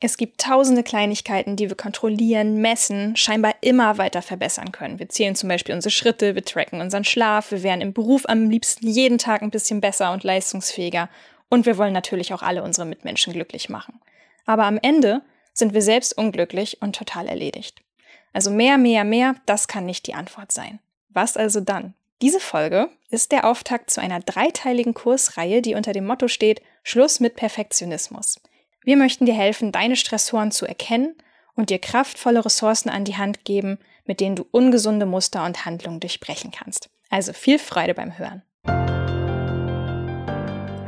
Es gibt tausende Kleinigkeiten, die wir kontrollieren, messen, scheinbar immer weiter verbessern können. Wir zählen zum Beispiel unsere Schritte, wir tracken unseren Schlaf, wir wären im Beruf am liebsten jeden Tag ein bisschen besser und leistungsfähiger und wir wollen natürlich auch alle unsere Mitmenschen glücklich machen. Aber am Ende sind wir selbst unglücklich und total erledigt. Also mehr, mehr, mehr, das kann nicht die Antwort sein. Was also dann? Diese Folge ist der Auftakt zu einer dreiteiligen Kursreihe, die unter dem Motto steht Schluss mit Perfektionismus. Wir möchten dir helfen, deine Stressoren zu erkennen und dir kraftvolle Ressourcen an die Hand geben, mit denen du ungesunde Muster und Handlungen durchbrechen kannst. Also viel Freude beim Hören.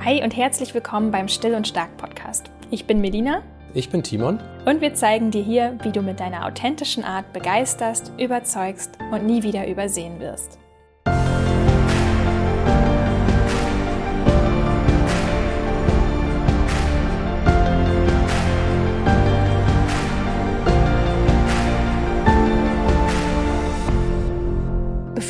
Hi und herzlich willkommen beim Still und Stark Podcast. Ich bin Melina. Ich bin Timon. Und wir zeigen dir hier, wie du mit deiner authentischen Art begeisterst, überzeugst und nie wieder übersehen wirst.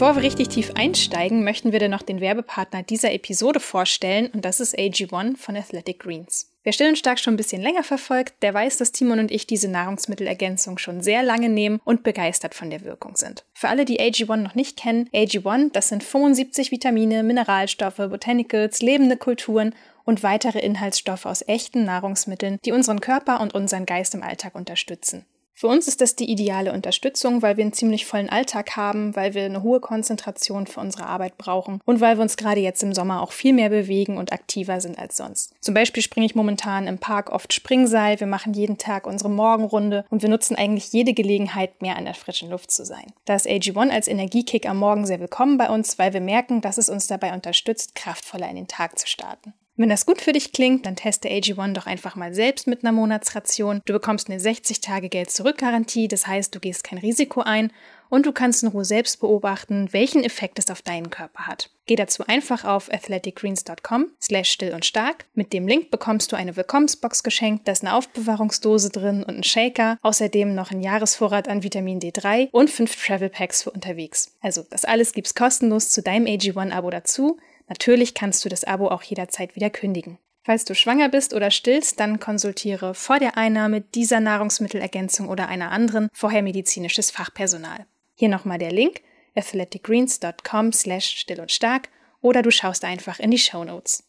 Bevor wir richtig tief einsteigen, möchten wir dir noch den Werbepartner dieser Episode vorstellen und das ist AG1 von Athletic Greens. Wer Still und Stark schon ein bisschen länger verfolgt, der weiß, dass Timon und ich diese Nahrungsmittelergänzung schon sehr lange nehmen und begeistert von der Wirkung sind. Für alle, die AG1 noch nicht kennen, AG1, das sind 75 Vitamine, Mineralstoffe, Botanicals, lebende Kulturen und weitere Inhaltsstoffe aus echten Nahrungsmitteln, die unseren Körper und unseren Geist im Alltag unterstützen. Für uns ist das die ideale Unterstützung, weil wir einen ziemlich vollen Alltag haben, weil wir eine hohe Konzentration für unsere Arbeit brauchen und weil wir uns gerade jetzt im Sommer auch viel mehr bewegen und aktiver sind als sonst. Zum Beispiel springe ich momentan im Park oft Springseil, wir machen jeden Tag unsere Morgenrunde und wir nutzen eigentlich jede Gelegenheit, mehr an der frischen Luft zu sein. Da ist AG1 als Energiekick am Morgen sehr willkommen bei uns, weil wir merken, dass es uns dabei unterstützt, kraftvoller in den Tag zu starten. Wenn das gut für dich klingt, dann teste AG1 doch einfach mal selbst mit einer Monatsration. Du bekommst eine 60-Tage-Geld-Zurück-Garantie, das heißt, du gehst kein Risiko ein und du kannst in Ruhe selbst beobachten, welchen Effekt es auf deinen Körper hat. Geh dazu einfach auf athleticgreens.com slash still und stark. Mit dem Link bekommst du eine Willkommensbox geschenkt, da ist eine Aufbewahrungsdose drin und ein Shaker, außerdem noch ein Jahresvorrat an Vitamin D3 und fünf Travel Packs für unterwegs. Also das alles gibt's kostenlos zu deinem AG1-Abo dazu. Natürlich kannst du das Abo auch jederzeit wieder kündigen. Falls du schwanger bist oder stillst, dann konsultiere vor der Einnahme dieser Nahrungsmittelergänzung oder einer anderen vorher medizinisches Fachpersonal. Hier nochmal der Link athleticgreens.com slash still und stark oder du schaust einfach in die Show Notes.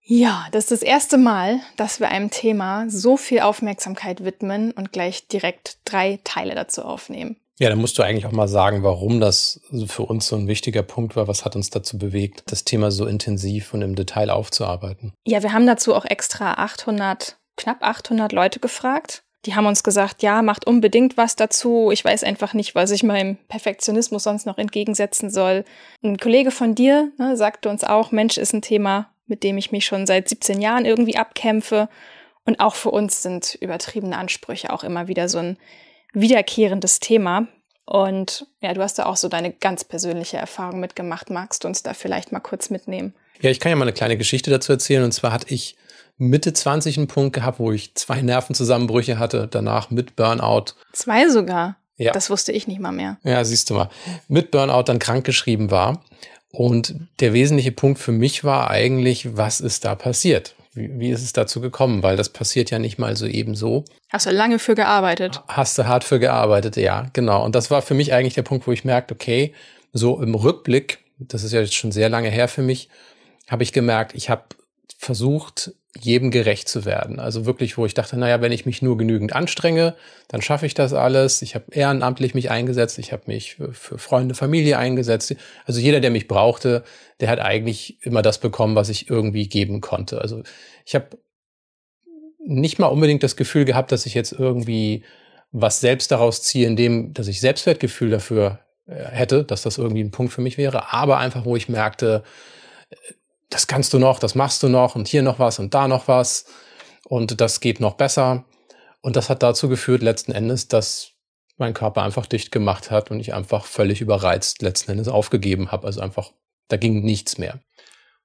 Ja, das ist das erste Mal, dass wir einem Thema so viel Aufmerksamkeit widmen und gleich direkt drei Teile dazu aufnehmen. Ja, dann musst du eigentlich auch mal sagen, warum das für uns so ein wichtiger Punkt war. Was hat uns dazu bewegt, das Thema so intensiv und im Detail aufzuarbeiten? Ja, wir haben dazu auch extra 800, knapp 800 Leute gefragt. Die haben uns gesagt, ja, macht unbedingt was dazu. Ich weiß einfach nicht, was ich meinem Perfektionismus sonst noch entgegensetzen soll. Ein Kollege von dir ne, sagte uns auch, Mensch ist ein Thema, mit dem ich mich schon seit 17 Jahren irgendwie abkämpfe. Und auch für uns sind übertriebene Ansprüche auch immer wieder so ein wiederkehrendes Thema. Und ja, du hast da auch so deine ganz persönliche Erfahrung mitgemacht. Magst du uns da vielleicht mal kurz mitnehmen? Ja, ich kann ja mal eine kleine Geschichte dazu erzählen. Und zwar hatte ich Mitte 20 einen Punkt gehabt, wo ich zwei Nervenzusammenbrüche hatte, danach mit Burnout. Zwei sogar? Ja. Das wusste ich nicht mal mehr. Ja, siehst du mal. Mit Burnout dann krankgeschrieben war. Und der wesentliche Punkt für mich war eigentlich, was ist da passiert? Wie, wie ist es dazu gekommen? Weil das passiert ja nicht mal so eben so. Hast du lange für gearbeitet? Hast du hart für gearbeitet, ja, genau. Und das war für mich eigentlich der Punkt, wo ich merkte, okay, so im Rückblick, das ist ja jetzt schon sehr lange her für mich, habe ich gemerkt, ich habe versucht, jedem gerecht zu werden. Also wirklich, wo ich dachte, naja, wenn ich mich nur genügend anstrenge, dann schaffe ich das alles. Ich habe ehrenamtlich mich eingesetzt, ich habe mich für, Freunde, Familie eingesetzt. Also jeder, der mich brauchte, der hat eigentlich immer das bekommen, was ich irgendwie geben konnte. Also ich habe nicht mal unbedingt das Gefühl gehabt, dass ich jetzt irgendwie was selbst daraus ziehe, indem, dass ich Selbstwertgefühl dafür äh, hätte, dass das irgendwie ein Punkt für mich wäre, aber einfach, wo ich merkte, das kannst du noch, das machst du noch und hier noch was und da noch was und das geht noch besser. Und das hat dazu geführt, letzten Endes, dass mein Körper einfach dicht gemacht hat und ich einfach völlig überreizt letzten Endes aufgegeben habe. Also einfach, da ging nichts mehr.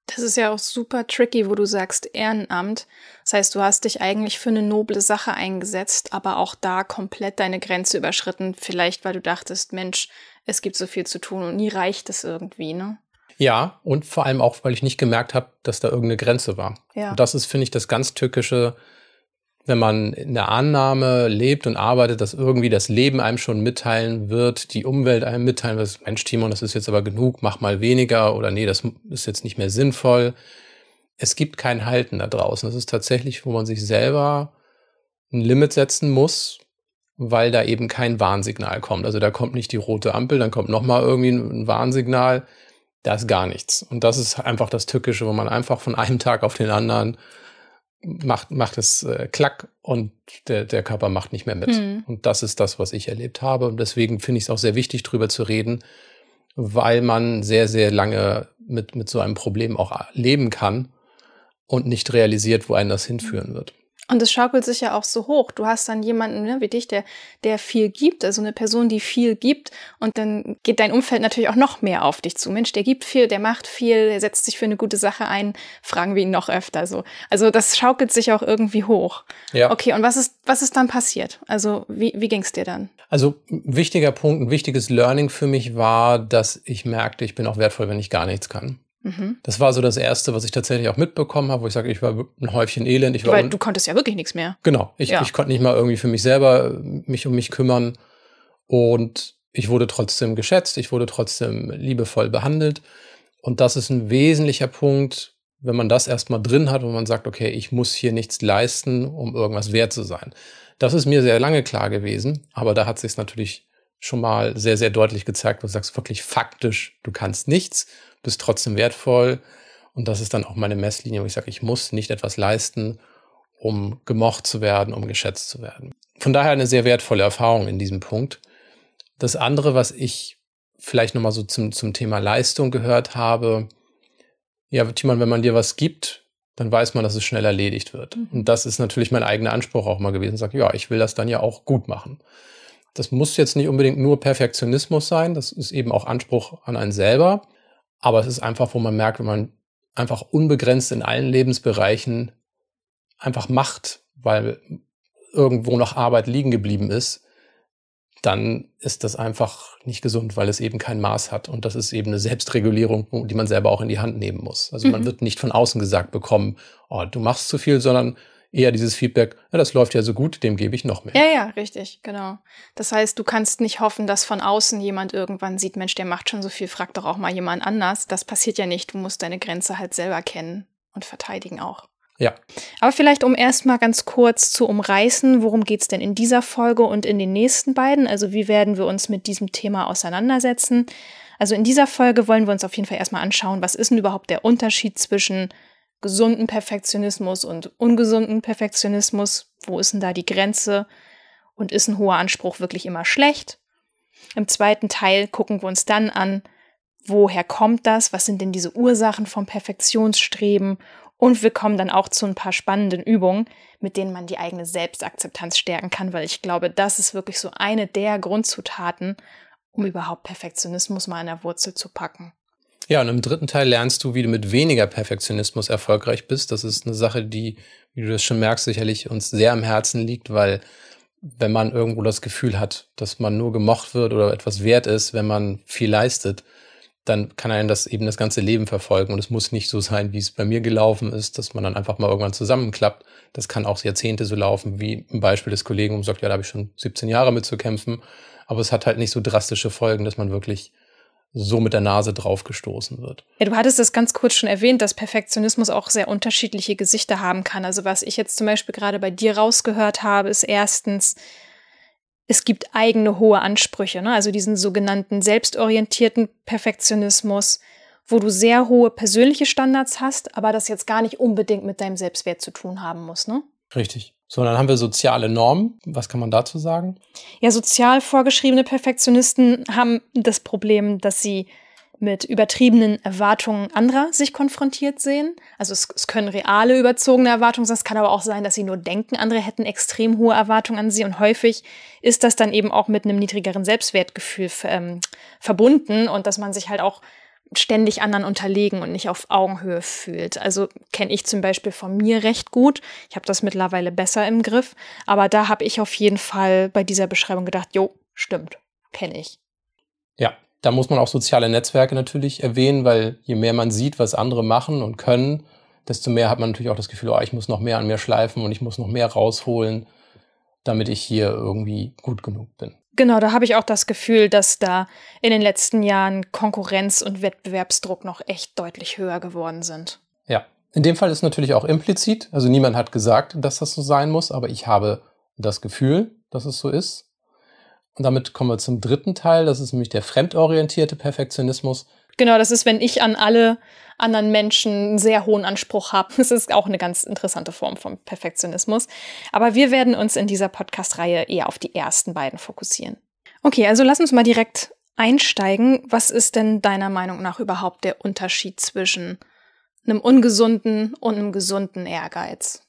Das ist ja auch super tricky, wo du sagst Ehrenamt. Das heißt, du hast dich eigentlich für eine noble Sache eingesetzt, aber auch da komplett deine Grenze überschritten. Vielleicht, weil du dachtest, Mensch, es gibt so viel zu tun und nie reicht es irgendwie, ne? Ja, und vor allem auch, weil ich nicht gemerkt habe, dass da irgendeine Grenze war. Ja. Und das ist, finde ich, das ganz Tückische, wenn man in der Annahme lebt und arbeitet, dass irgendwie das Leben einem schon mitteilen wird, die Umwelt einem mitteilen wird, Mensch, Timon, das ist jetzt aber genug, mach mal weniger oder nee, das ist jetzt nicht mehr sinnvoll. Es gibt kein Halten da draußen. Das ist tatsächlich, wo man sich selber ein Limit setzen muss, weil da eben kein Warnsignal kommt. Also da kommt nicht die rote Ampel, dann kommt nochmal irgendwie ein Warnsignal. Da ist gar nichts. Und das ist einfach das Tückische, wo man einfach von einem Tag auf den anderen macht, macht es äh, klack und der, der Körper macht nicht mehr mit. Mhm. Und das ist das, was ich erlebt habe. Und deswegen finde ich es auch sehr wichtig, drüber zu reden, weil man sehr, sehr lange mit, mit so einem Problem auch leben kann und nicht realisiert, wo einen das hinführen wird. Und es schaukelt sich ja auch so hoch. Du hast dann jemanden ne, wie dich, der, der viel gibt, also eine Person, die viel gibt. Und dann geht dein Umfeld natürlich auch noch mehr auf dich zu. Mensch, der gibt viel, der macht viel, der setzt sich für eine gute Sache ein. Fragen wir ihn noch öfter so. Also das schaukelt sich auch irgendwie hoch. Ja. Okay, und was ist, was ist dann passiert? Also wie, wie ging es dir dann? Also ein wichtiger Punkt, ein wichtiges Learning für mich war, dass ich merkte, ich bin auch wertvoll, wenn ich gar nichts kann. Mhm. Das war so das Erste, was ich tatsächlich auch mitbekommen habe, wo ich sage, ich war ein Häufchen Elend. Ich war Weil du konntest ja wirklich nichts mehr. Genau. Ich, ja. ich konnte nicht mal irgendwie für mich selber mich um mich kümmern. Und ich wurde trotzdem geschätzt, ich wurde trotzdem liebevoll behandelt. Und das ist ein wesentlicher Punkt, wenn man das erstmal drin hat, wo man sagt, okay, ich muss hier nichts leisten, um irgendwas wert zu sein. Das ist mir sehr lange klar gewesen, aber da hat sich es natürlich schon mal sehr, sehr deutlich gezeigt, wo du sagst wirklich faktisch, du kannst nichts bist trotzdem wertvoll. Und das ist dann auch meine Messlinie, wo ich sage, ich muss nicht etwas leisten, um gemocht zu werden, um geschätzt zu werden. Von daher eine sehr wertvolle Erfahrung in diesem Punkt. Das andere, was ich vielleicht nochmal so zum, zum Thema Leistung gehört habe, ja, Timon, wenn man dir was gibt, dann weiß man, dass es schnell erledigt wird. Mhm. Und das ist natürlich mein eigener Anspruch auch mal gewesen. Sag, ja, ich will das dann ja auch gut machen. Das muss jetzt nicht unbedingt nur Perfektionismus sein. Das ist eben auch Anspruch an einen selber. Aber es ist einfach, wo man merkt, wenn man einfach unbegrenzt in allen Lebensbereichen einfach macht, weil irgendwo noch Arbeit liegen geblieben ist, dann ist das einfach nicht gesund, weil es eben kein Maß hat. Und das ist eben eine Selbstregulierung, die man selber auch in die Hand nehmen muss. Also mhm. man wird nicht von außen gesagt bekommen, oh, du machst zu viel, sondern eher dieses Feedback, ja, das läuft ja so gut, dem gebe ich noch mehr. Ja, ja, richtig, genau. Das heißt, du kannst nicht hoffen, dass von außen jemand irgendwann sieht, Mensch, der macht schon so viel, frag doch auch mal jemand anders. Das passiert ja nicht. Du musst deine Grenze halt selber kennen und verteidigen auch. Ja. Aber vielleicht, um erstmal ganz kurz zu umreißen, worum geht es denn in dieser Folge und in den nächsten beiden? Also wie werden wir uns mit diesem Thema auseinandersetzen? Also in dieser Folge wollen wir uns auf jeden Fall erstmal anschauen, was ist denn überhaupt der Unterschied zwischen gesunden Perfektionismus und ungesunden Perfektionismus. Wo ist denn da die Grenze? Und ist ein hoher Anspruch wirklich immer schlecht? Im zweiten Teil gucken wir uns dann an, woher kommt das? Was sind denn diese Ursachen vom Perfektionsstreben? Und wir kommen dann auch zu ein paar spannenden Übungen, mit denen man die eigene Selbstakzeptanz stärken kann, weil ich glaube, das ist wirklich so eine der Grundzutaten, um überhaupt Perfektionismus mal an der Wurzel zu packen. Ja, und im dritten Teil lernst du, wie du mit weniger Perfektionismus erfolgreich bist. Das ist eine Sache, die, wie du das schon merkst, sicherlich uns sehr am Herzen liegt, weil wenn man irgendwo das Gefühl hat, dass man nur gemocht wird oder etwas wert ist, wenn man viel leistet, dann kann einen das eben das ganze Leben verfolgen. Und es muss nicht so sein, wie es bei mir gelaufen ist, dass man dann einfach mal irgendwann zusammenklappt. Das kann auch Jahrzehnte so laufen, wie im Beispiel des Kollegen, man sagt, ja, da habe ich schon 17 Jahre mit zu kämpfen. Aber es hat halt nicht so drastische Folgen, dass man wirklich so mit der Nase draufgestoßen wird. Ja, du hattest das ganz kurz schon erwähnt, dass Perfektionismus auch sehr unterschiedliche Gesichter haben kann. Also was ich jetzt zum Beispiel gerade bei dir rausgehört habe, ist erstens, es gibt eigene hohe Ansprüche, ne? also diesen sogenannten selbstorientierten Perfektionismus, wo du sehr hohe persönliche Standards hast, aber das jetzt gar nicht unbedingt mit deinem Selbstwert zu tun haben muss. Ne? Richtig. So, dann haben wir soziale Normen. Was kann man dazu sagen? Ja, sozial vorgeschriebene Perfektionisten haben das Problem, dass sie mit übertriebenen Erwartungen anderer sich konfrontiert sehen. Also es, es, können reale überzogene Erwartungen sein. Es kann aber auch sein, dass sie nur denken, andere hätten extrem hohe Erwartungen an sie. Und häufig ist das dann eben auch mit einem niedrigeren Selbstwertgefühl ähm, verbunden und dass man sich halt auch ständig anderen unterlegen und nicht auf Augenhöhe fühlt. Also kenne ich zum Beispiel von mir recht gut. Ich habe das mittlerweile besser im Griff. Aber da habe ich auf jeden Fall bei dieser Beschreibung gedacht, jo, stimmt, kenne ich. Ja, da muss man auch soziale Netzwerke natürlich erwähnen, weil je mehr man sieht, was andere machen und können, desto mehr hat man natürlich auch das Gefühl, oh, ich muss noch mehr an mir schleifen und ich muss noch mehr rausholen, damit ich hier irgendwie gut genug bin. Genau, da habe ich auch das Gefühl, dass da in den letzten Jahren Konkurrenz und Wettbewerbsdruck noch echt deutlich höher geworden sind. Ja, in dem Fall ist natürlich auch implizit, also niemand hat gesagt, dass das so sein muss, aber ich habe das Gefühl, dass es so ist. Und damit kommen wir zum dritten Teil, das ist nämlich der fremdorientierte Perfektionismus. Genau, das ist, wenn ich an alle anderen Menschen einen sehr hohen Anspruch habe. Das ist auch eine ganz interessante Form von Perfektionismus. Aber wir werden uns in dieser Podcast-Reihe eher auf die ersten beiden fokussieren. Okay, also lass uns mal direkt einsteigen. Was ist denn deiner Meinung nach überhaupt der Unterschied zwischen einem ungesunden und einem gesunden Ehrgeiz?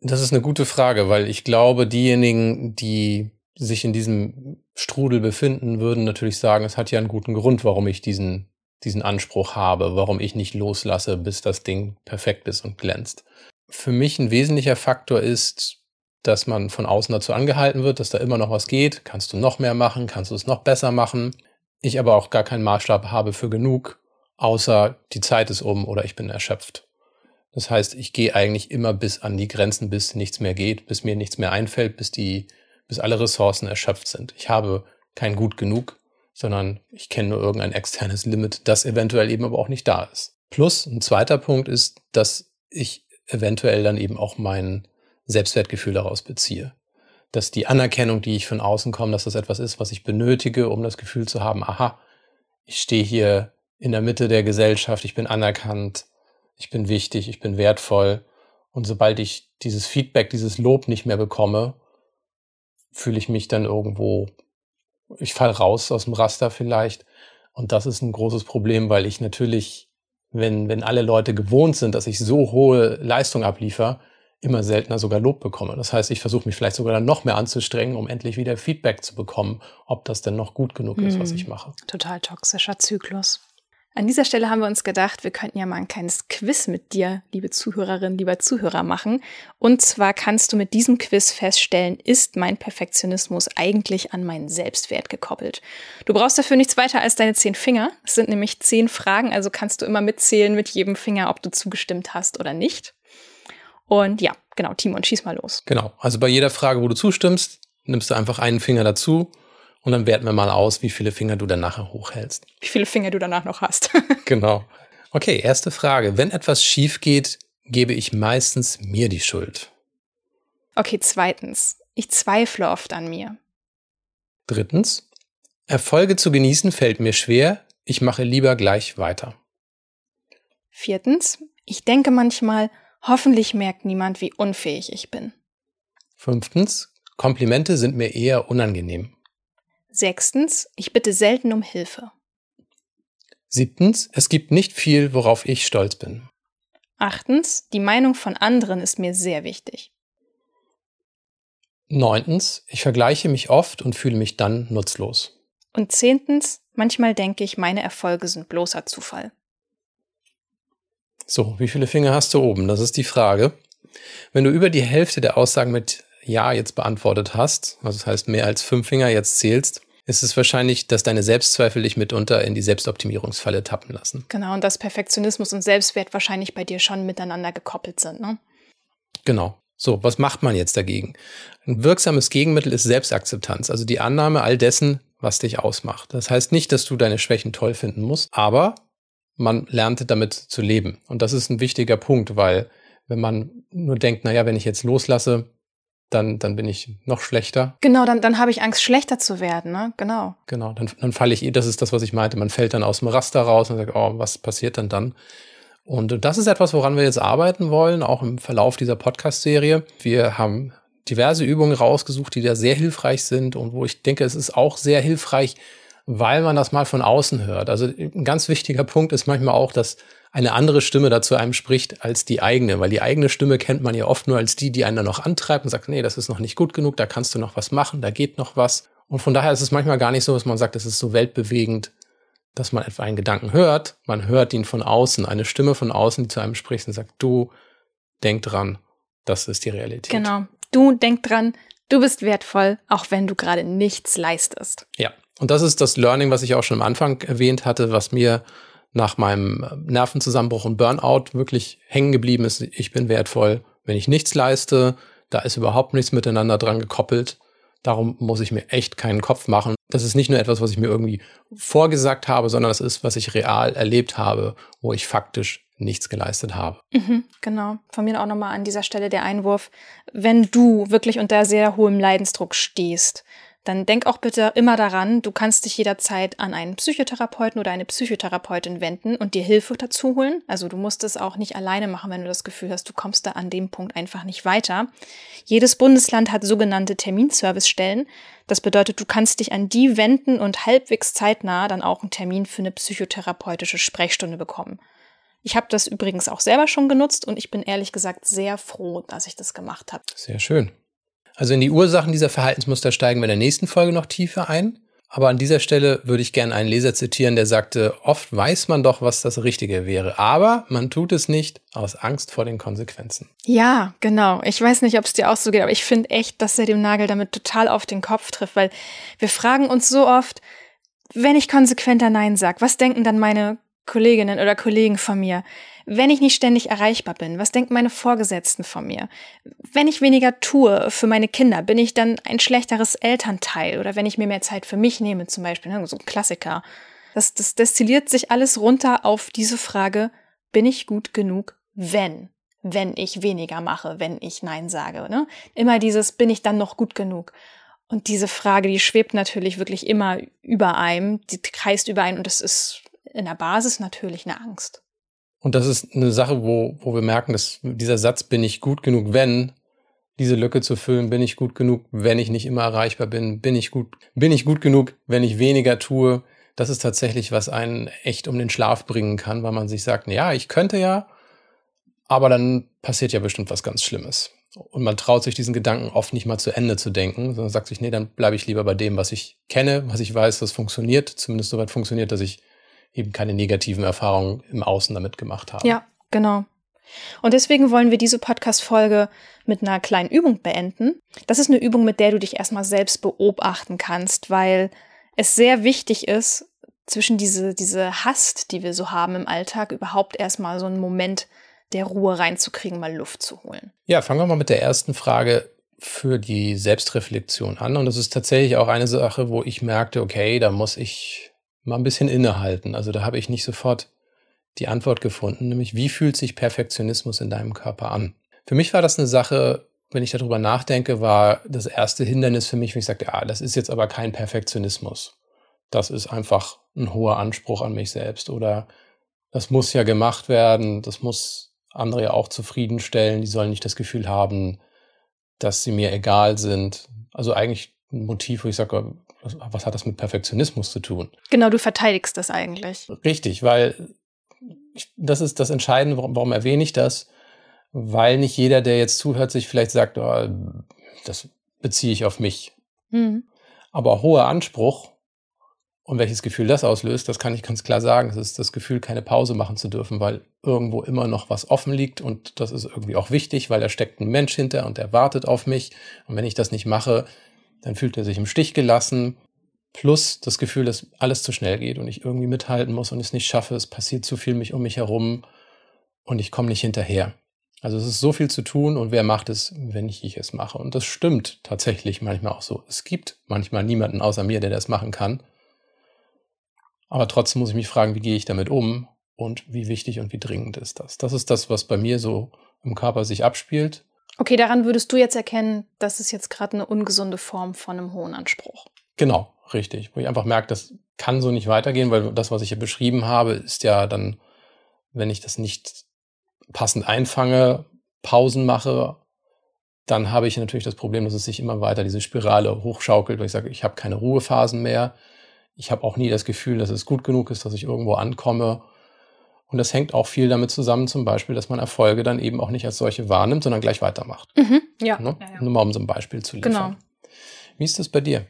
Das ist eine gute Frage, weil ich glaube, diejenigen, die sich in diesem Strudel befinden, würden natürlich sagen, es hat ja einen guten Grund, warum ich diesen diesen Anspruch habe, warum ich nicht loslasse, bis das Ding perfekt ist und glänzt. Für mich ein wesentlicher Faktor ist, dass man von außen dazu angehalten wird, dass da immer noch was geht. Kannst du noch mehr machen? Kannst du es noch besser machen? Ich aber auch gar keinen Maßstab habe für genug, außer die Zeit ist um oder ich bin erschöpft. Das heißt, ich gehe eigentlich immer bis an die Grenzen, bis nichts mehr geht, bis mir nichts mehr einfällt, bis die, bis alle Ressourcen erschöpft sind. Ich habe kein Gut genug sondern ich kenne nur irgendein externes Limit, das eventuell eben aber auch nicht da ist. Plus ein zweiter Punkt ist, dass ich eventuell dann eben auch mein Selbstwertgefühl daraus beziehe. Dass die Anerkennung, die ich von außen komme, dass das etwas ist, was ich benötige, um das Gefühl zu haben, aha, ich stehe hier in der Mitte der Gesellschaft, ich bin anerkannt, ich bin wichtig, ich bin wertvoll. Und sobald ich dieses Feedback, dieses Lob nicht mehr bekomme, fühle ich mich dann irgendwo ich fall raus aus dem Raster vielleicht. Und das ist ein großes Problem, weil ich natürlich, wenn, wenn alle Leute gewohnt sind, dass ich so hohe Leistung abliefer, immer seltener sogar Lob bekomme. Das heißt, ich versuche mich vielleicht sogar dann noch mehr anzustrengen, um endlich wieder Feedback zu bekommen, ob das denn noch gut genug ist, was hm. ich mache. Total toxischer Zyklus. An dieser Stelle haben wir uns gedacht, wir könnten ja mal ein kleines Quiz mit dir, liebe Zuhörerin, lieber Zuhörer, machen. Und zwar kannst du mit diesem Quiz feststellen, ist mein Perfektionismus eigentlich an meinen Selbstwert gekoppelt? Du brauchst dafür nichts weiter als deine zehn Finger. Es sind nämlich zehn Fragen, also kannst du immer mitzählen mit jedem Finger, ob du zugestimmt hast oder nicht. Und ja, genau, Timon, schieß mal los. Genau, also bei jeder Frage, wo du zustimmst, nimmst du einfach einen Finger dazu und dann werten wir mal aus, wie viele Finger du dann nachher hochhältst. Wie viele Finger du danach noch hast. genau. Okay, erste Frage. Wenn etwas schief geht, gebe ich meistens mir die Schuld. Okay, zweitens. Ich zweifle oft an mir. Drittens. Erfolge zu genießen fällt mir schwer. Ich mache lieber gleich weiter. Viertens. Ich denke manchmal, hoffentlich merkt niemand, wie unfähig ich bin. Fünftens. Komplimente sind mir eher unangenehm. Sechstens, ich bitte selten um Hilfe. Siebtens, es gibt nicht viel, worauf ich stolz bin. Achtens, die Meinung von anderen ist mir sehr wichtig. Neuntens, ich vergleiche mich oft und fühle mich dann nutzlos. Und zehntens, manchmal denke ich, meine Erfolge sind bloßer Zufall. So, wie viele Finger hast du oben? Das ist die Frage. Wenn du über die Hälfte der Aussagen mit Ja jetzt beantwortet hast, also das heißt mehr als fünf Finger jetzt zählst, ist es wahrscheinlich, dass deine Selbstzweifel dich mitunter in die Selbstoptimierungsfalle tappen lassen. Genau, und dass Perfektionismus und Selbstwert wahrscheinlich bei dir schon miteinander gekoppelt sind, ne? Genau. So, was macht man jetzt dagegen? Ein wirksames Gegenmittel ist Selbstakzeptanz, also die Annahme all dessen, was dich ausmacht. Das heißt nicht, dass du deine Schwächen toll finden musst, aber man lernt damit zu leben. Und das ist ein wichtiger Punkt, weil wenn man nur denkt, naja, wenn ich jetzt loslasse, dann, dann bin ich noch schlechter. Genau, dann, dann habe ich Angst, schlechter zu werden, ne? Genau. Genau, dann, dann falle ich, das ist das, was ich meinte. Man fällt dann aus dem Raster raus und sagt, oh, was passiert denn dann? Und das ist etwas, woran wir jetzt arbeiten wollen, auch im Verlauf dieser Podcast-Serie. Wir haben diverse Übungen rausgesucht, die da sehr hilfreich sind und wo ich denke, es ist auch sehr hilfreich, weil man das mal von außen hört. Also ein ganz wichtiger Punkt ist manchmal auch, dass eine andere Stimme dazu einem spricht als die eigene, weil die eigene Stimme kennt man ja oft nur als die, die einen dann noch antreibt und sagt, nee, das ist noch nicht gut genug, da kannst du noch was machen, da geht noch was. Und von daher ist es manchmal gar nicht so, dass man sagt, es ist so weltbewegend, dass man etwa einen Gedanken hört, man hört ihn von außen, eine Stimme von außen, die zu einem spricht und sagt, du denk dran, das ist die Realität. Genau. Du denk dran, du bist wertvoll, auch wenn du gerade nichts leistest. Ja. Und das ist das Learning, was ich auch schon am Anfang erwähnt hatte, was mir nach meinem Nervenzusammenbruch und Burnout wirklich hängen geblieben ist, ich bin wertvoll, wenn ich nichts leiste, da ist überhaupt nichts miteinander dran gekoppelt. Darum muss ich mir echt keinen Kopf machen. Das ist nicht nur etwas, was ich mir irgendwie vorgesagt habe, sondern das ist, was ich real erlebt habe, wo ich faktisch nichts geleistet habe. Mhm, genau. Von mir auch nochmal an dieser Stelle der Einwurf, wenn du wirklich unter sehr hohem Leidensdruck stehst, dann denk auch bitte immer daran, du kannst dich jederzeit an einen Psychotherapeuten oder eine Psychotherapeutin wenden und dir Hilfe dazu holen. Also du musst es auch nicht alleine machen, wenn du das Gefühl hast, du kommst da an dem Punkt einfach nicht weiter. Jedes Bundesland hat sogenannte Terminservicestellen. Das bedeutet, du kannst dich an die wenden und halbwegs zeitnah dann auch einen Termin für eine psychotherapeutische Sprechstunde bekommen. Ich habe das übrigens auch selber schon genutzt und ich bin ehrlich gesagt sehr froh, dass ich das gemacht habe. Sehr schön. Also in die Ursachen dieser Verhaltensmuster steigen wir in der nächsten Folge noch tiefer ein. Aber an dieser Stelle würde ich gerne einen Leser zitieren, der sagte, oft weiß man doch, was das Richtige wäre, aber man tut es nicht aus Angst vor den Konsequenzen. Ja, genau. Ich weiß nicht, ob es dir auch so geht, aber ich finde echt, dass er dem Nagel damit total auf den Kopf trifft, weil wir fragen uns so oft, wenn ich konsequenter Nein sage, was denken dann meine Kolleginnen oder Kollegen von mir? Wenn ich nicht ständig erreichbar bin, was denken meine Vorgesetzten von mir? Wenn ich weniger tue für meine Kinder, bin ich dann ein schlechteres Elternteil? Oder wenn ich mir mehr Zeit für mich nehme, zum Beispiel, ne, so ein Klassiker. Das, das destilliert sich alles runter auf diese Frage, bin ich gut genug, wenn? Wenn ich weniger mache, wenn ich Nein sage. Ne? Immer dieses, bin ich dann noch gut genug? Und diese Frage, die schwebt natürlich wirklich immer über einem, die kreist über einen und das ist in der Basis natürlich eine Angst. Und das ist eine Sache, wo, wo wir merken, dass dieser Satz, bin ich gut genug, wenn, diese Lücke zu füllen, bin ich gut genug, wenn ich nicht immer erreichbar bin, bin ich gut, bin ich gut genug, wenn ich weniger tue. Das ist tatsächlich, was einen echt um den Schlaf bringen kann, weil man sich sagt, ja, ich könnte ja, aber dann passiert ja bestimmt was ganz Schlimmes. Und man traut sich diesen Gedanken oft nicht mal zu Ende zu denken, sondern sagt sich, nee, dann bleibe ich lieber bei dem, was ich kenne, was ich weiß, das funktioniert, zumindest soweit funktioniert, dass ich eben keine negativen Erfahrungen im Außen damit gemacht haben. Ja, genau. Und deswegen wollen wir diese Podcast-Folge mit einer kleinen Übung beenden. Das ist eine Übung, mit der du dich erstmal selbst beobachten kannst, weil es sehr wichtig ist, zwischen diese, diese Hast, die wir so haben im Alltag, überhaupt erstmal so einen Moment der Ruhe reinzukriegen, mal Luft zu holen. Ja, fangen wir mal mit der ersten Frage für die Selbstreflexion an. Und das ist tatsächlich auch eine Sache, wo ich merkte, okay, da muss ich mal ein bisschen innehalten. Also da habe ich nicht sofort die Antwort gefunden, nämlich wie fühlt sich Perfektionismus in deinem Körper an? Für mich war das eine Sache, wenn ich darüber nachdenke, war das erste Hindernis für mich, wenn ich sagte, ja, das ist jetzt aber kein Perfektionismus. Das ist einfach ein hoher Anspruch an mich selbst oder das muss ja gemacht werden, das muss andere ja auch zufriedenstellen, die sollen nicht das Gefühl haben, dass sie mir egal sind. Also eigentlich ein Motiv, wo ich sage, was hat das mit Perfektionismus zu tun? Genau, du verteidigst das eigentlich. Richtig, weil das ist das Entscheidende, warum, warum erwähne ich das? Weil nicht jeder, der jetzt zuhört, sich vielleicht sagt, oh, das beziehe ich auf mich. Mhm. Aber hoher Anspruch und welches Gefühl das auslöst, das kann ich ganz klar sagen. Es ist das Gefühl, keine Pause machen zu dürfen, weil irgendwo immer noch was offen liegt und das ist irgendwie auch wichtig, weil da steckt ein Mensch hinter und der wartet auf mich. Und wenn ich das nicht mache, dann fühlt er sich im Stich gelassen. Plus das Gefühl, dass alles zu schnell geht und ich irgendwie mithalten muss und es nicht schaffe. Es passiert zu viel mich um mich herum und ich komme nicht hinterher. Also es ist so viel zu tun und wer macht es, wenn ich es mache? Und das stimmt tatsächlich manchmal auch so. Es gibt manchmal niemanden außer mir, der das machen kann. Aber trotzdem muss ich mich fragen, wie gehe ich damit um und wie wichtig und wie dringend ist das? Das ist das, was bei mir so im Körper sich abspielt. Okay, daran würdest du jetzt erkennen, das ist jetzt gerade eine ungesunde Form von einem hohen Anspruch. Genau, richtig. Wo ich einfach merke, das kann so nicht weitergehen, weil das, was ich hier beschrieben habe, ist ja dann, wenn ich das nicht passend einfange, Pausen mache, dann habe ich natürlich das Problem, dass es sich immer weiter diese Spirale hochschaukelt, weil ich sage, ich habe keine Ruhephasen mehr. Ich habe auch nie das Gefühl, dass es gut genug ist, dass ich irgendwo ankomme. Und das hängt auch viel damit zusammen, zum Beispiel, dass man Erfolge dann eben auch nicht als solche wahrnimmt, sondern gleich weitermacht. Mhm, ja. Ne? ja, ja. Nur mal um so ein Beispiel zu liefern. Genau. Wie ist das bei dir?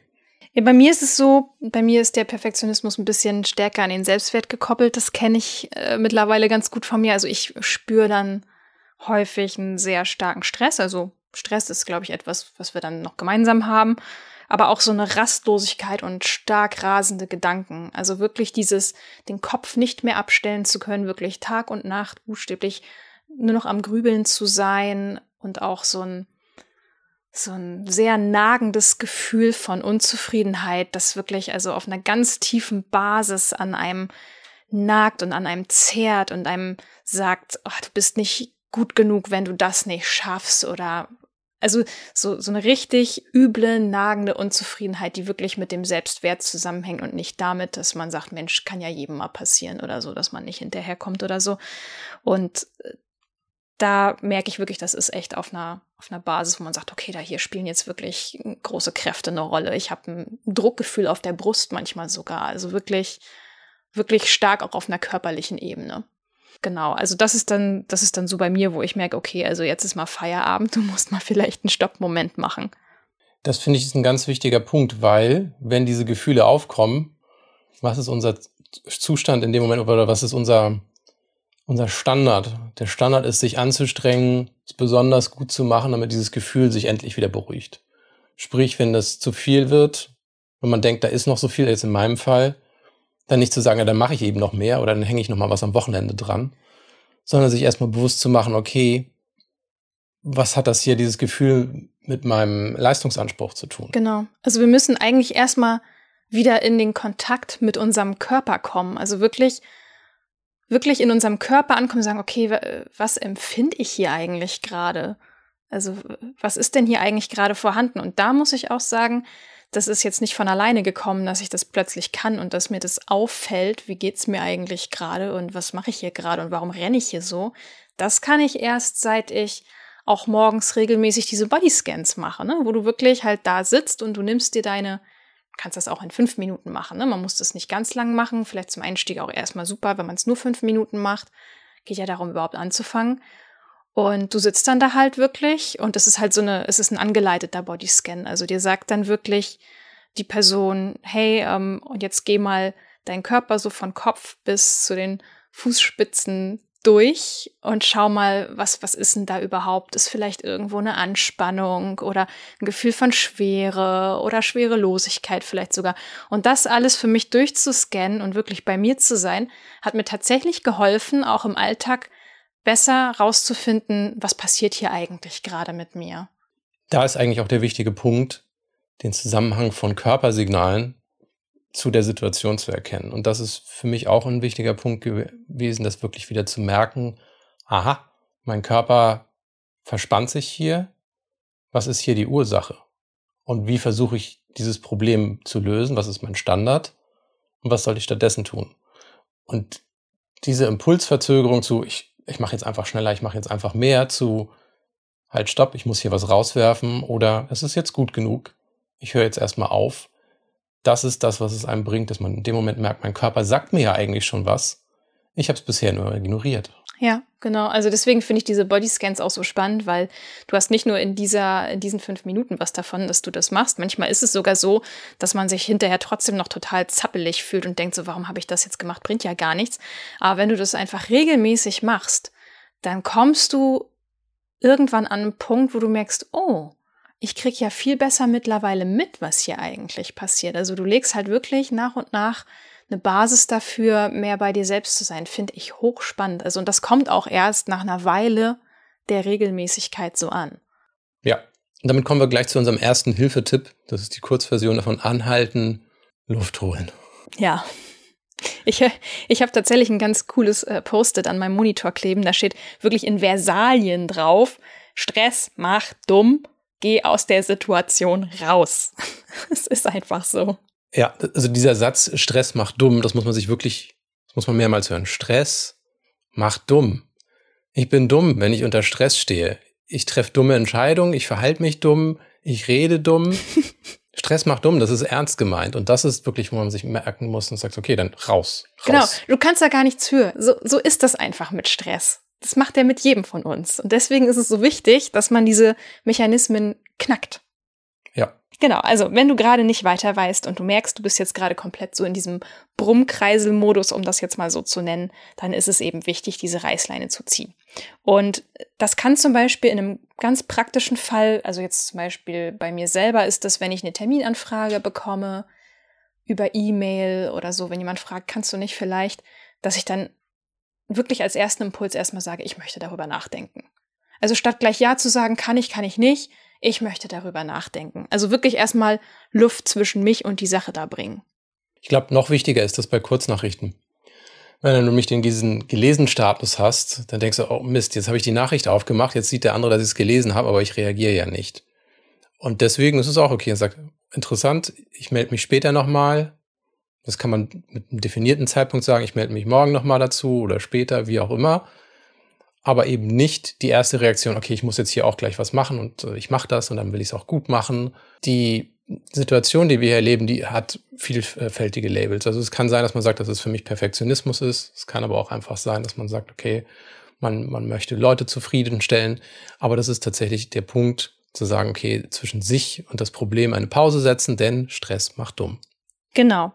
Ja, bei mir ist es so, bei mir ist der Perfektionismus ein bisschen stärker an den Selbstwert gekoppelt. Das kenne ich äh, mittlerweile ganz gut von mir. Also ich spüre dann häufig einen sehr starken Stress. Also Stress ist, glaube ich, etwas, was wir dann noch gemeinsam haben. Aber auch so eine Rastlosigkeit und stark rasende Gedanken. Also wirklich dieses, den Kopf nicht mehr abstellen zu können, wirklich Tag und Nacht buchstäblich nur noch am Grübeln zu sein und auch so ein, so ein sehr nagendes Gefühl von Unzufriedenheit, das wirklich also auf einer ganz tiefen Basis an einem nagt und an einem zehrt und einem sagt, oh, du bist nicht gut genug, wenn du das nicht schaffst oder also so, so eine richtig üble, nagende Unzufriedenheit, die wirklich mit dem Selbstwert zusammenhängt und nicht damit, dass man sagt, Mensch, kann ja jedem mal passieren oder so, dass man nicht hinterherkommt oder so. Und äh, da merke ich wirklich, das ist echt auf einer, auf einer Basis, wo man sagt, okay, da hier spielen jetzt wirklich große Kräfte eine Rolle. Ich habe ein Druckgefühl auf der Brust manchmal sogar. Also wirklich, wirklich stark auch auf einer körperlichen Ebene. Genau, also das ist dann, das ist dann so bei mir, wo ich merke, okay, also jetzt ist mal Feierabend, du musst mal vielleicht einen Stoppmoment machen. Das finde ich ist ein ganz wichtiger Punkt, weil wenn diese Gefühle aufkommen, was ist unser Zustand in dem Moment oder was ist unser, unser Standard? Der Standard ist, sich anzustrengen, es besonders gut zu machen, damit dieses Gefühl sich endlich wieder beruhigt. Sprich, wenn das zu viel wird, wenn man denkt, da ist noch so viel, jetzt in meinem Fall, dann nicht zu sagen, ja, dann mache ich eben noch mehr oder dann hänge ich noch mal was am Wochenende dran, sondern sich erstmal bewusst zu machen, okay, was hat das hier, dieses Gefühl mit meinem Leistungsanspruch zu tun? Genau. Also wir müssen eigentlich erstmal wieder in den Kontakt mit unserem Körper kommen. Also wirklich, wirklich in unserem Körper ankommen und sagen, okay, was empfinde ich hier eigentlich gerade? Also was ist denn hier eigentlich gerade vorhanden? Und da muss ich auch sagen, das ist jetzt nicht von alleine gekommen, dass ich das plötzlich kann und dass mir das auffällt, wie geht's mir eigentlich gerade und was mache ich hier gerade und warum renne ich hier so. Das kann ich erst, seit ich auch morgens regelmäßig diese Bodyscans mache, ne? wo du wirklich halt da sitzt und du nimmst dir deine, kannst das auch in fünf Minuten machen. Ne? Man muss das nicht ganz lang machen, vielleicht zum Einstieg auch erstmal super, wenn man es nur fünf Minuten macht. Geht ja darum, überhaupt anzufangen. Und du sitzt dann da halt wirklich und es ist halt so eine, es ist ein angeleiteter Bodyscan. Also dir sagt dann wirklich die Person, hey, ähm, und jetzt geh mal deinen Körper so von Kopf bis zu den Fußspitzen durch und schau mal, was, was ist denn da überhaupt? Ist vielleicht irgendwo eine Anspannung oder ein Gefühl von Schwere oder Schwerelosigkeit vielleicht sogar. Und das alles für mich durchzuscannen und wirklich bei mir zu sein, hat mir tatsächlich geholfen, auch im Alltag besser rauszufinden, was passiert hier eigentlich gerade mit mir. Da ist eigentlich auch der wichtige Punkt, den Zusammenhang von Körpersignalen zu der Situation zu erkennen. Und das ist für mich auch ein wichtiger Punkt gewesen, das wirklich wieder zu merken, aha, mein Körper verspannt sich hier, was ist hier die Ursache? Und wie versuche ich dieses Problem zu lösen? Was ist mein Standard? Und was soll ich stattdessen tun? Und diese Impulsverzögerung zu, ich ich mache jetzt einfach schneller, ich mache jetzt einfach mehr zu halt stopp, ich muss hier was rauswerfen oder es ist jetzt gut genug, ich höre jetzt erstmal auf. Das ist das, was es einem bringt, dass man in dem Moment merkt, mein Körper sagt mir ja eigentlich schon was. Ich habe es bisher nur ignoriert. Ja, genau. Also deswegen finde ich diese Bodyscans auch so spannend, weil du hast nicht nur in dieser, in diesen fünf Minuten was davon, dass du das machst. Manchmal ist es sogar so, dass man sich hinterher trotzdem noch total zappelig fühlt und denkt so, warum habe ich das jetzt gemacht? Bringt ja gar nichts. Aber wenn du das einfach regelmäßig machst, dann kommst du irgendwann an einen Punkt, wo du merkst, oh, ich krieg ja viel besser mittlerweile mit, was hier eigentlich passiert. Also du legst halt wirklich nach und nach eine Basis dafür, mehr bei dir selbst zu sein, finde ich hochspannend. Also, und das kommt auch erst nach einer Weile der Regelmäßigkeit so an. Ja, und damit kommen wir gleich zu unserem ersten Hilfetipp. Das ist die Kurzversion davon Anhalten, Luft holen. Ja. Ich, ich habe tatsächlich ein ganz cooles äh, Post-it an meinem Monitor kleben. Da steht wirklich in Versalien drauf. Stress macht dumm. Geh aus der Situation raus. es ist einfach so. Ja, also dieser Satz, Stress macht dumm, das muss man sich wirklich, das muss man mehrmals hören. Stress macht dumm. Ich bin dumm, wenn ich unter Stress stehe. Ich treffe dumme Entscheidungen, ich verhalte mich dumm, ich rede dumm. Stress macht dumm, das ist ernst gemeint. Und das ist wirklich, wo man sich merken muss und sagt, okay, dann raus. Genau, raus. Genau, du kannst da gar nichts für. So, so ist das einfach mit Stress. Das macht er mit jedem von uns. Und deswegen ist es so wichtig, dass man diese Mechanismen knackt. Genau, also wenn du gerade nicht weiter weißt und du merkst, du bist jetzt gerade komplett so in diesem Brummkreiselmodus, um das jetzt mal so zu nennen, dann ist es eben wichtig, diese Reißleine zu ziehen. Und das kann zum Beispiel in einem ganz praktischen Fall, also jetzt zum Beispiel bei mir selber ist das, wenn ich eine Terminanfrage bekomme über E-Mail oder so, wenn jemand fragt, kannst du nicht vielleicht, dass ich dann wirklich als ersten Impuls erstmal sage, ich möchte darüber nachdenken. Also statt gleich Ja zu sagen, kann ich, kann ich nicht, ich möchte darüber nachdenken. Also wirklich erstmal Luft zwischen mich und die Sache da bringen. Ich glaube, noch wichtiger ist das bei Kurznachrichten. Wenn du nämlich den diesen gelesen Status hast, dann denkst du, oh Mist, jetzt habe ich die Nachricht aufgemacht, jetzt sieht der andere, dass ich es gelesen habe, aber ich reagiere ja nicht. Und deswegen ist es auch okay. Er sagt, interessant, ich melde mich später nochmal. Das kann man mit einem definierten Zeitpunkt sagen, ich melde mich morgen nochmal dazu oder später, wie auch immer aber eben nicht die erste Reaktion, okay, ich muss jetzt hier auch gleich was machen und äh, ich mache das und dann will ich es auch gut machen. Die Situation, die wir hier erleben, die hat vielfältige Labels. Also es kann sein, dass man sagt, dass es für mich Perfektionismus ist. Es kann aber auch einfach sein, dass man sagt, okay, man, man möchte Leute zufriedenstellen. Aber das ist tatsächlich der Punkt, zu sagen, okay, zwischen sich und das Problem eine Pause setzen, denn Stress macht dumm. Genau.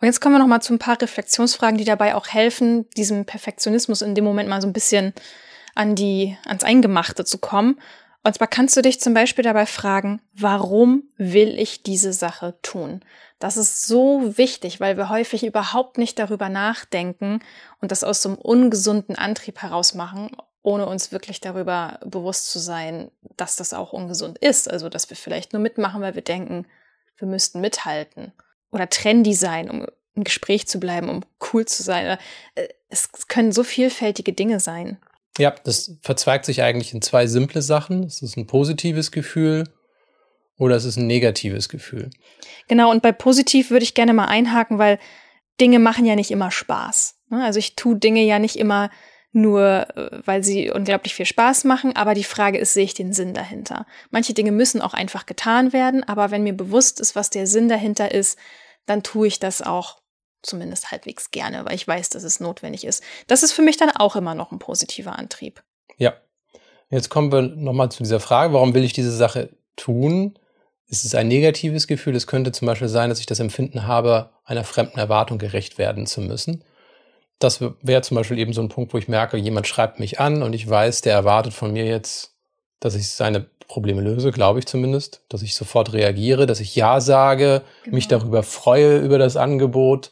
Und jetzt kommen wir noch mal zu ein paar Reflexionsfragen, die dabei auch helfen, diesem Perfektionismus in dem Moment mal so ein bisschen an die, ans Eingemachte zu kommen. Und zwar kannst du dich zum Beispiel dabei fragen, warum will ich diese Sache tun? Das ist so wichtig, weil wir häufig überhaupt nicht darüber nachdenken und das aus so einem ungesunden Antrieb heraus machen, ohne uns wirklich darüber bewusst zu sein, dass das auch ungesund ist. Also, dass wir vielleicht nur mitmachen, weil wir denken, wir müssten mithalten. Oder trendy sein, um im Gespräch zu bleiben, um cool zu sein. Äh, es können so vielfältige Dinge sein. Ja, das verzweigt sich eigentlich in zwei simple Sachen. Es ist ein positives Gefühl oder es ist ein negatives Gefühl. Genau, und bei positiv würde ich gerne mal einhaken, weil Dinge machen ja nicht immer Spaß. Ne? Also ich tue Dinge ja nicht immer nur, äh, weil sie unglaublich viel Spaß machen, aber die Frage ist, sehe ich den Sinn dahinter? Manche Dinge müssen auch einfach getan werden, aber wenn mir bewusst ist, was der Sinn dahinter ist, dann tue ich das auch zumindest halbwegs gerne, weil ich weiß, dass es notwendig ist. Das ist für mich dann auch immer noch ein positiver Antrieb. Ja. Jetzt kommen wir nochmal zu dieser Frage, warum will ich diese Sache tun? Ist es ein negatives Gefühl? Es könnte zum Beispiel sein, dass ich das Empfinden habe, einer fremden Erwartung gerecht werden zu müssen. Das wäre zum Beispiel eben so ein Punkt, wo ich merke, jemand schreibt mich an und ich weiß, der erwartet von mir jetzt, dass ich seine Probleme löse, glaube ich zumindest, dass ich sofort reagiere, dass ich Ja sage, genau. mich darüber freue über das Angebot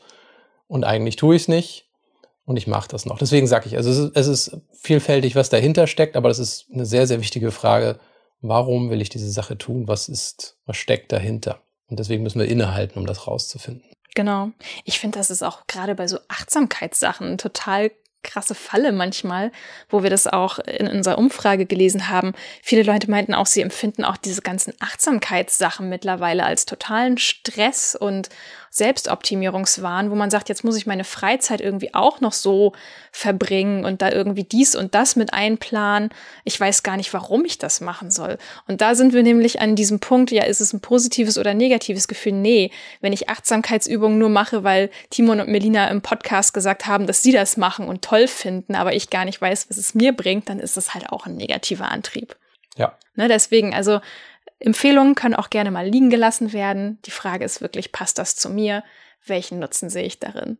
und eigentlich tue ich es nicht und ich mache das noch. Deswegen sage ich, also es ist, es ist vielfältig, was dahinter steckt, aber das ist eine sehr, sehr wichtige Frage. Warum will ich diese Sache tun? Was ist, was steckt dahinter? Und deswegen müssen wir innehalten, um das rauszufinden. Genau. Ich finde, das ist auch gerade bei so Achtsamkeitssachen total krasse Falle manchmal, wo wir das auch in unserer Umfrage gelesen haben. Viele Leute meinten auch, sie empfinden auch diese ganzen Achtsamkeitssachen mittlerweile als totalen Stress und Selbstoptimierungswahn, wo man sagt, jetzt muss ich meine Freizeit irgendwie auch noch so verbringen und da irgendwie dies und das mit einplanen. Ich weiß gar nicht, warum ich das machen soll. Und da sind wir nämlich an diesem Punkt, ja, ist es ein positives oder negatives Gefühl? Nee, wenn ich Achtsamkeitsübungen nur mache, weil Timon und Melina im Podcast gesagt haben, dass sie das machen und toll finden, aber ich gar nicht weiß, was es mir bringt, dann ist es halt auch ein negativer Antrieb. Ja. Ne, deswegen, also Empfehlungen können auch gerne mal liegen gelassen werden. Die Frage ist wirklich, passt das zu mir? Welchen Nutzen sehe ich darin?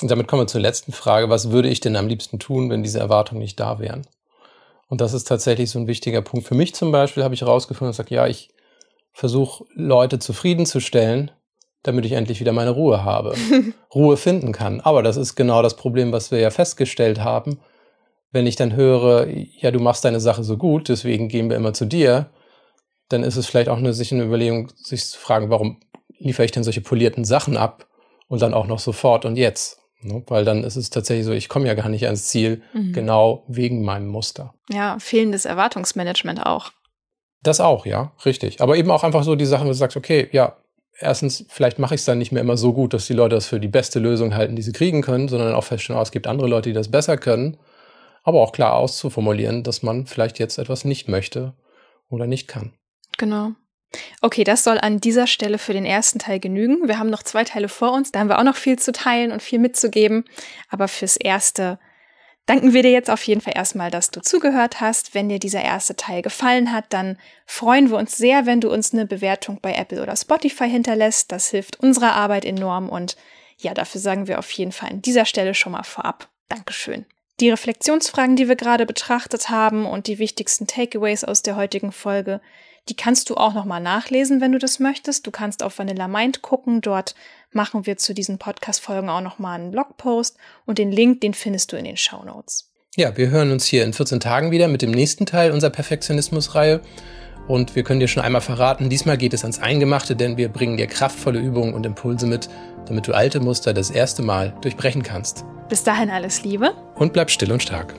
Und damit kommen wir zur letzten Frage. Was würde ich denn am liebsten tun, wenn diese Erwartungen nicht da wären? Und das ist tatsächlich so ein wichtiger Punkt. Für mich zum Beispiel habe ich herausgefunden und sage, ja, ich versuche Leute zufriedenzustellen, damit ich endlich wieder meine Ruhe habe, Ruhe finden kann. Aber das ist genau das Problem, was wir ja festgestellt haben. Wenn ich dann höre, ja, du machst deine Sache so gut, deswegen gehen wir immer zu dir, dann ist es vielleicht auch eine, sich eine Überlegung, sich zu fragen, warum liefere ich denn solche polierten Sachen ab und dann auch noch sofort und jetzt? Ne? Weil dann ist es tatsächlich so, ich komme ja gar nicht ans Ziel, mhm. genau wegen meinem Muster. Ja, fehlendes Erwartungsmanagement auch. Das auch, ja, richtig. Aber eben auch einfach so die Sachen, wo du sagst, okay, ja, erstens, vielleicht mache ich es dann nicht mehr immer so gut, dass die Leute das für die beste Lösung halten, die sie kriegen können, sondern auch feststellen, oh, es gibt andere Leute, die das besser können. Aber auch klar auszuformulieren, dass man vielleicht jetzt etwas nicht möchte oder nicht kann. Genau. Okay, das soll an dieser Stelle für den ersten Teil genügen. Wir haben noch zwei Teile vor uns, da haben wir auch noch viel zu teilen und viel mitzugeben. Aber fürs Erste danken wir dir jetzt auf jeden Fall erstmal, dass du zugehört hast. Wenn dir dieser erste Teil gefallen hat, dann freuen wir uns sehr, wenn du uns eine Bewertung bei Apple oder Spotify hinterlässt. Das hilft unserer Arbeit enorm und ja, dafür sagen wir auf jeden Fall an dieser Stelle schon mal vorab. Dankeschön. Die Reflexionsfragen, die wir gerade betrachtet haben und die wichtigsten Takeaways aus der heutigen Folge, die kannst du auch nochmal nachlesen, wenn du das möchtest. Du kannst auf Vanilla Mind gucken. Dort machen wir zu diesen Podcast-Folgen auch nochmal einen Blogpost und den Link, den findest du in den Show Notes. Ja, wir hören uns hier in 14 Tagen wieder mit dem nächsten Teil unserer Perfektionismus-Reihe. Und wir können dir schon einmal verraten, diesmal geht es ans Eingemachte, denn wir bringen dir kraftvolle Übungen und Impulse mit, damit du alte Muster das erste Mal durchbrechen kannst. Bis dahin alles Liebe. Und bleib still und stark.